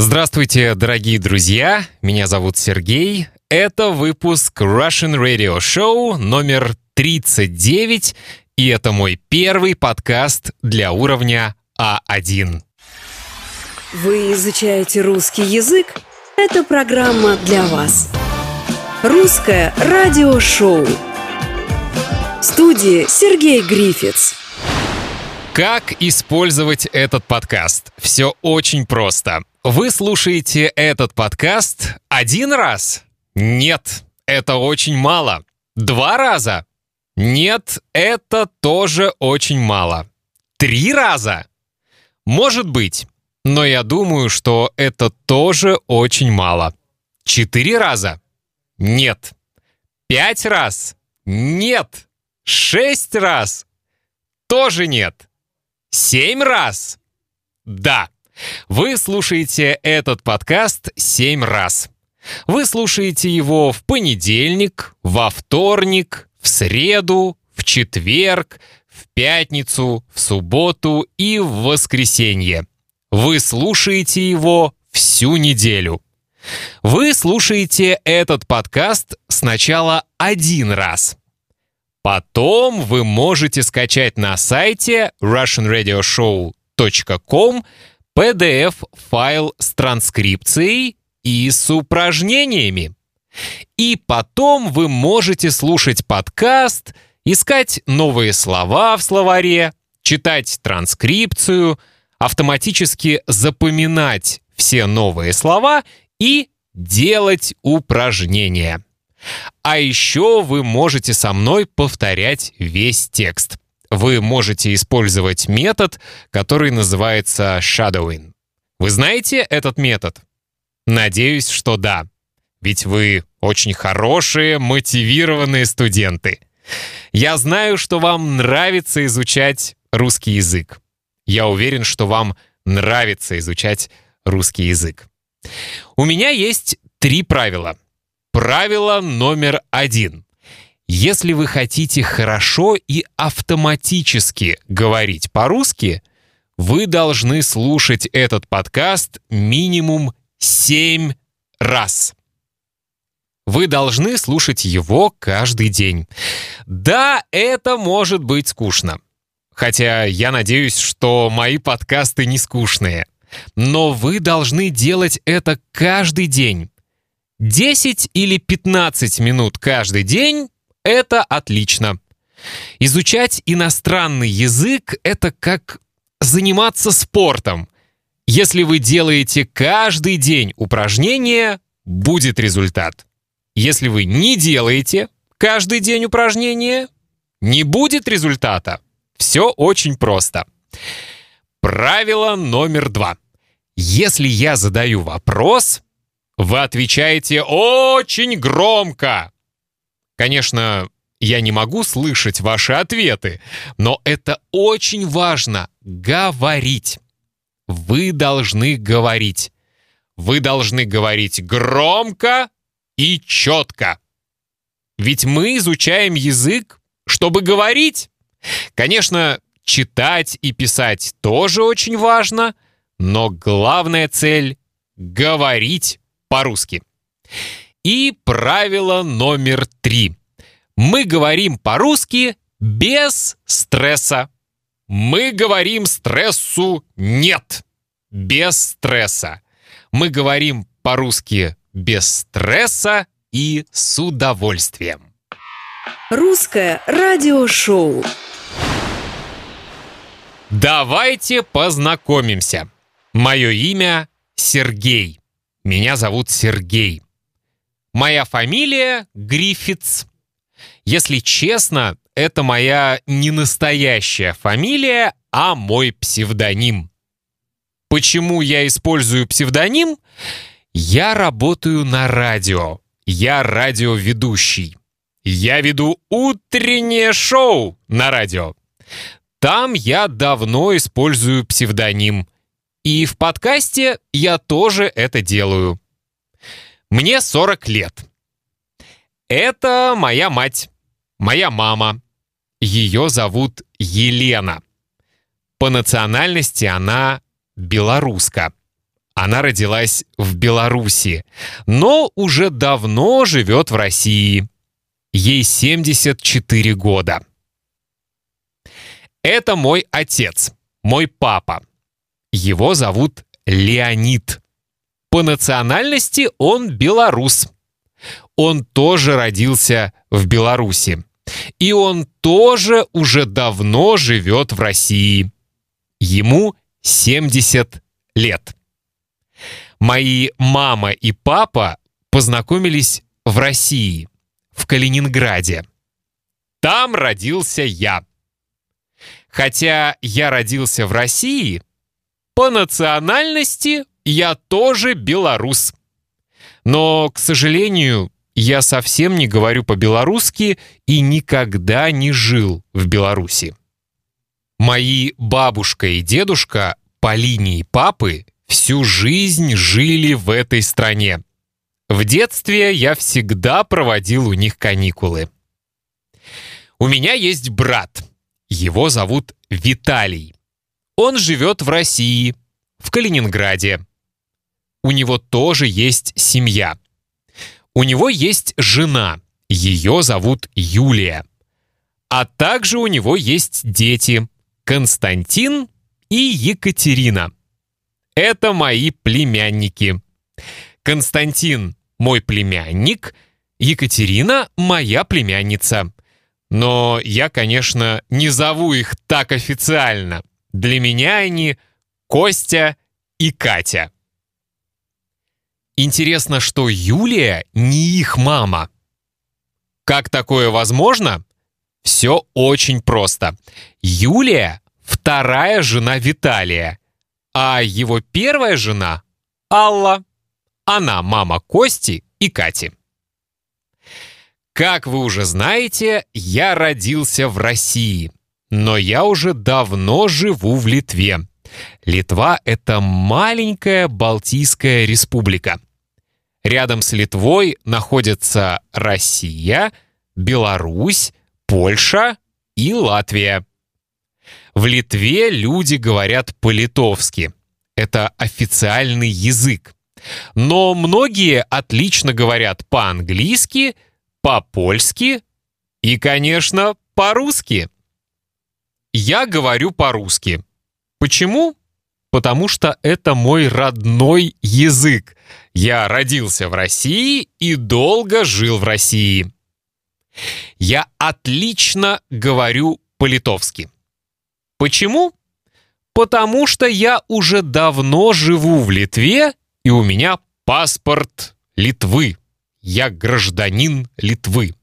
Здравствуйте, дорогие друзья! Меня зовут Сергей. Это выпуск Russian Radio Show номер 39, и это мой первый подкаст для уровня А1. Вы изучаете русский язык? Это программа для вас. Русское радиошоу. В студии Сергей Грифиц. Как использовать этот подкаст? Все очень просто. Вы слушаете этот подкаст один раз? Нет, это очень мало. Два раза? Нет, это тоже очень мало. Три раза? Может быть, но я думаю, что это тоже очень мало. Четыре раза? Нет. Пять раз? Нет. Шесть раз? Тоже нет. Семь раз? Да. Вы слушаете этот подкаст семь раз. Вы слушаете его в понедельник, во вторник, в среду, в четверг, в пятницу, в субботу и в воскресенье. Вы слушаете его всю неделю. Вы слушаете этот подкаст сначала один раз. Потом вы можете скачать на сайте russianradioshow.com PDF-файл с транскрипцией и с упражнениями. И потом вы можете слушать подкаст, искать новые слова в словаре, читать транскрипцию, автоматически запоминать все новые слова и делать упражнения. А еще вы можете со мной повторять весь текст вы можете использовать метод, который называется shadowing. Вы знаете этот метод? Надеюсь, что да. Ведь вы очень хорошие, мотивированные студенты. Я знаю, что вам нравится изучать русский язык. Я уверен, что вам нравится изучать русский язык. У меня есть три правила. Правило номер один. Если вы хотите хорошо и автоматически говорить по-русски, вы должны слушать этот подкаст минимум 7 раз. Вы должны слушать его каждый день. Да, это может быть скучно. Хотя я надеюсь, что мои подкасты не скучные. Но вы должны делать это каждый день. 10 или 15 минут каждый день это отлично. Изучать иностранный язык — это как заниматься спортом. Если вы делаете каждый день упражнения, будет результат. Если вы не делаете каждый день упражнения, не будет результата. Все очень просто. Правило номер два. Если я задаю вопрос, вы отвечаете очень громко. Конечно, я не могу слышать ваши ответы, но это очень важно — говорить. Вы должны говорить. Вы должны говорить громко и четко. Ведь мы изучаем язык, чтобы говорить. Конечно, читать и писать тоже очень важно, но главная цель — говорить по-русски. И правило номер три. Мы говорим по-русски без стресса. Мы говорим стрессу нет. Без стресса. Мы говорим по-русски без стресса и с удовольствием. Русское радиошоу. Давайте познакомимся. Мое имя Сергей. Меня зовут Сергей. Моя фамилия Гриффитс. Если честно, это моя не настоящая фамилия, а мой псевдоним. Почему я использую псевдоним? Я работаю на радио. Я радиоведущий. Я веду утреннее шоу на радио. Там я давно использую псевдоним. И в подкасте я тоже это делаю. Мне 40 лет. Это моя мать, моя мама. Ее зовут Елена. По национальности она белоруска. Она родилась в Беларуси, но уже давно живет в России. Ей 74 года. Это мой отец, мой папа. Его зовут Леонид. По национальности он белорус. Он тоже родился в Беларуси. И он тоже уже давно живет в России. Ему 70 лет. Мои мама и папа познакомились в России, в Калининграде. Там родился я. Хотя я родился в России, по национальности я тоже белорус. Но, к сожалению, я совсем не говорю по-белорусски и никогда не жил в Беларуси. Мои бабушка и дедушка по линии папы всю жизнь жили в этой стране. В детстве я всегда проводил у них каникулы. У меня есть брат. Его зовут Виталий. Он живет в России, в Калининграде. У него тоже есть семья. У него есть жена. Ее зовут Юлия. А также у него есть дети Константин и Екатерина. Это мои племянники. Константин – мой племянник, Екатерина – моя племянница. Но я, конечно, не зову их так официально. Для меня они Костя и Катя. Интересно, что Юлия не их мама. Как такое возможно? Все очень просто. Юлия – вторая жена Виталия, а его первая жена – Алла. Она мама Кости и Кати. Как вы уже знаете, я родился в России, но я уже давно живу в Литве. Литва — это маленькая Балтийская республика. Рядом с Литвой находятся Россия, Беларусь, Польша и Латвия. В Литве люди говорят по-литовски. Это официальный язык. Но многие отлично говорят по-английски — по-польски и, конечно, по-русски. Я говорю по-русски. Почему? Потому что это мой родной язык. Я родился в России и долго жил в России. Я отлично говорю по-литовски. Почему? Потому что я уже давно живу в Литве, и у меня паспорт Литвы я гражданин Литвы.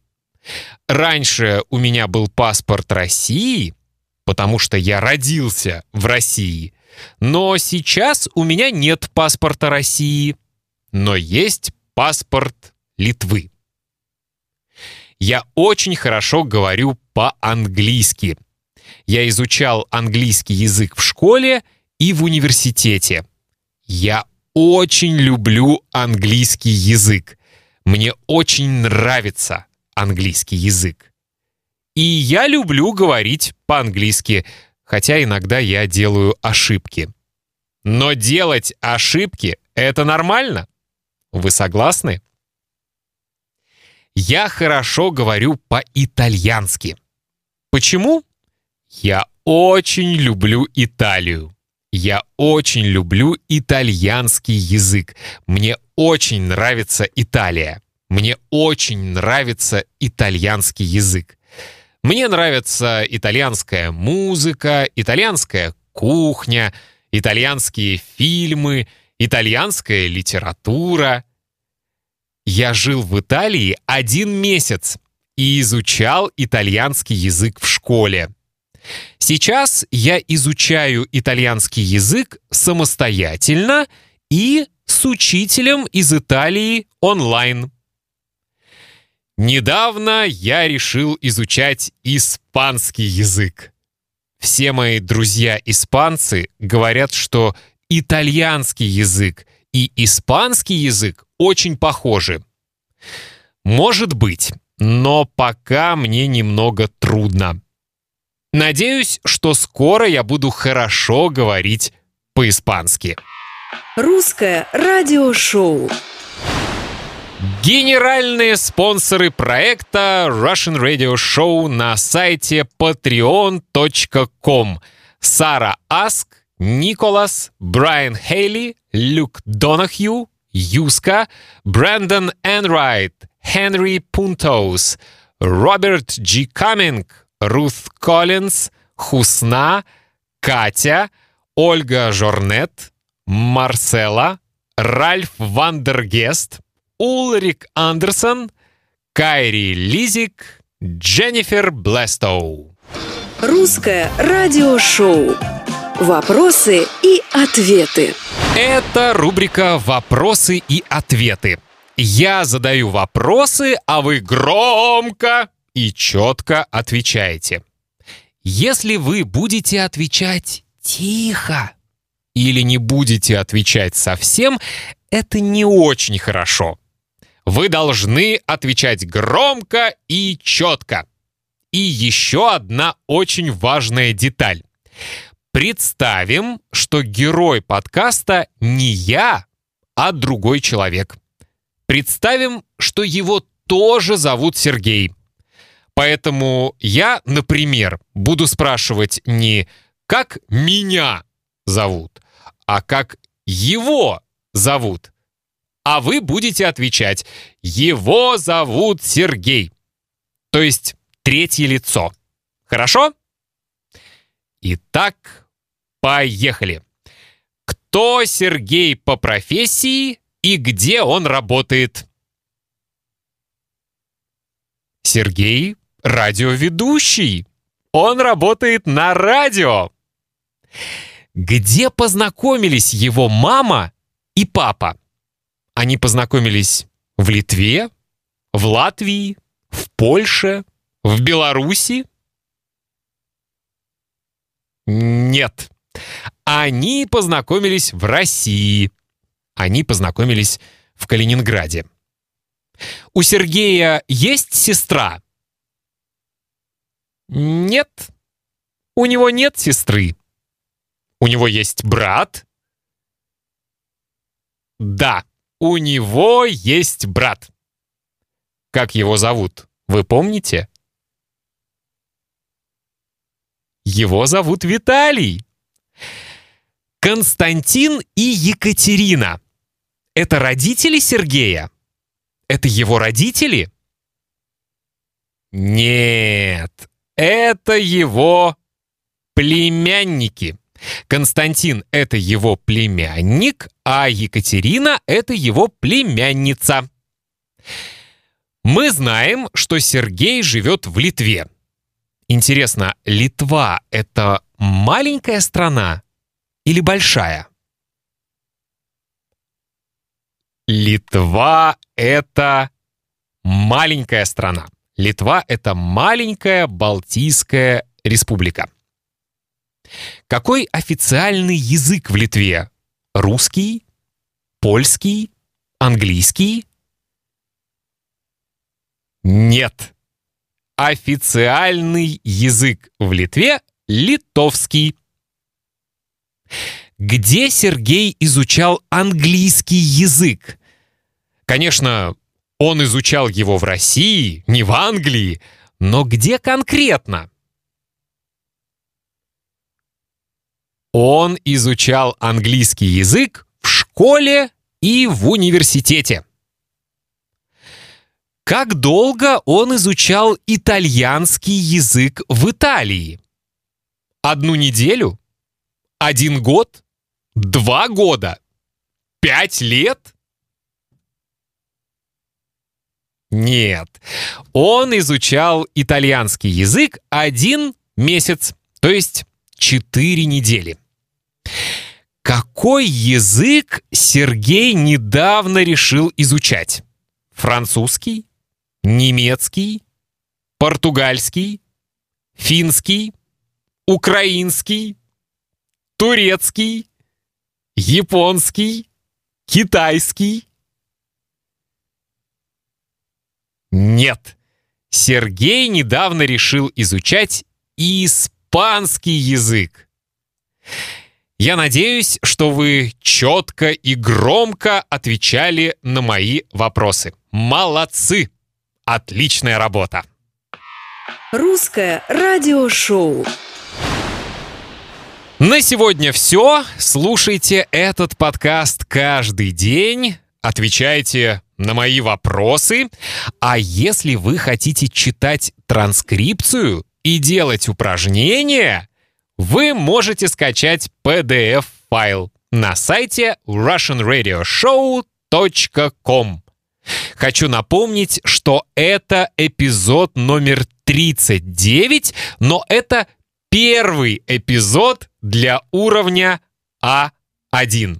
Раньше у меня был паспорт России, потому что я родился в России. Но сейчас у меня нет паспорта России, но есть паспорт Литвы. Я очень хорошо говорю по-английски. Я изучал английский язык в школе и в университете. Я очень люблю английский язык. Мне очень нравится английский язык. И я люблю говорить по-английски, хотя иногда я делаю ошибки. Но делать ошибки — это нормально. Вы согласны? Я хорошо говорю по-итальянски. Почему? Я очень люблю Италию. Я очень люблю итальянский язык. Мне очень нравится Италия. Мне очень нравится итальянский язык. Мне нравится итальянская музыка, итальянская кухня, итальянские фильмы, итальянская литература. Я жил в Италии один месяц и изучал итальянский язык в школе. Сейчас я изучаю итальянский язык самостоятельно и с учителем из Италии онлайн. Недавно я решил изучать испанский язык. Все мои друзья-испанцы говорят, что итальянский язык и испанский язык очень похожи. Может быть, но пока мне немного трудно. Надеюсь, что скоро я буду хорошо говорить по-испански. Русское радиошоу. Генеральные спонсоры проекта Russian Radio Show на сайте patreon.com. Сара Аск, Николас, Брайан Хейли, Люк Донахью, Юска, Брэндон Энрайт, Хенри Пунтоус, Роберт Джи Каминг, Рут Коллинз, Хусна, Катя, Ольга Жорнет, Марсела, Ральф Вандергест, Улрик Андерсон, Кайри Лизик, Дженнифер Блестоу. Русское радиошоу. Вопросы и ответы. Это рубрика «Вопросы и ответы». Я задаю вопросы, а вы громко и четко отвечаете. Если вы будете отвечать тихо или не будете отвечать совсем, это не очень хорошо. Вы должны отвечать громко и четко. И еще одна очень важная деталь. Представим, что герой подкаста не я, а другой человек. Представим, что его тоже зовут Сергей. Поэтому я, например, буду спрашивать не «как меня зовут», а «как его зовут». А вы будете отвечать «его зовут Сергей». То есть третье лицо. Хорошо? Итак, поехали. Кто Сергей по профессии и где он работает? Сергей — радиоведущий. Он работает на радио. Где познакомились его мама и папа? Они познакомились в Литве, в Латвии, в Польше, в Беларуси? Нет. Они познакомились в России. Они познакомились в Калининграде. У Сергея есть сестра? Нет. У него нет сестры. У него есть брат? Да, у него есть брат. Как его зовут, вы помните? Его зовут Виталий. Константин и Екатерина. Это родители Сергея? Это его родители? Нет, это его племянники. Константин — это его племянник, а Екатерина — это его племянница. Мы знаем, что Сергей живет в Литве. Интересно, Литва — это маленькая страна или большая? Литва — это маленькая страна. Литва — это маленькая Балтийская республика. Какой официальный язык в Литве? Русский? Польский? Английский? Нет. Официальный язык в Литве — литовский. Где Сергей изучал английский язык? Конечно, он изучал его в России, не в Англии, но где конкретно? Он изучал английский язык в школе и в университете. Как долго он изучал итальянский язык в Италии? Одну неделю? Один год? Два года? Пять лет? Нет. Он изучал итальянский язык один месяц, то есть четыре недели. Какой язык Сергей недавно решил изучать? Французский? немецкий, португальский, финский, украинский, турецкий, японский, китайский. Нет, Сергей недавно решил изучать испанский язык. Я надеюсь, что вы четко и громко отвечали на мои вопросы. Молодцы! Отличная работа! Русское радиошоу. На сегодня все. Слушайте этот подкаст каждый день. Отвечайте на мои вопросы. А если вы хотите читать транскрипцию и делать упражнения, вы можете скачать PDF-файл на сайте russianradioshow.com. Хочу напомнить, что это эпизод номер 39, но это первый эпизод для уровня А1.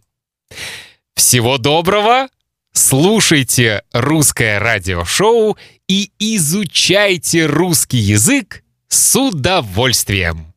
Всего доброго! Слушайте русское радиошоу и изучайте русский язык с удовольствием!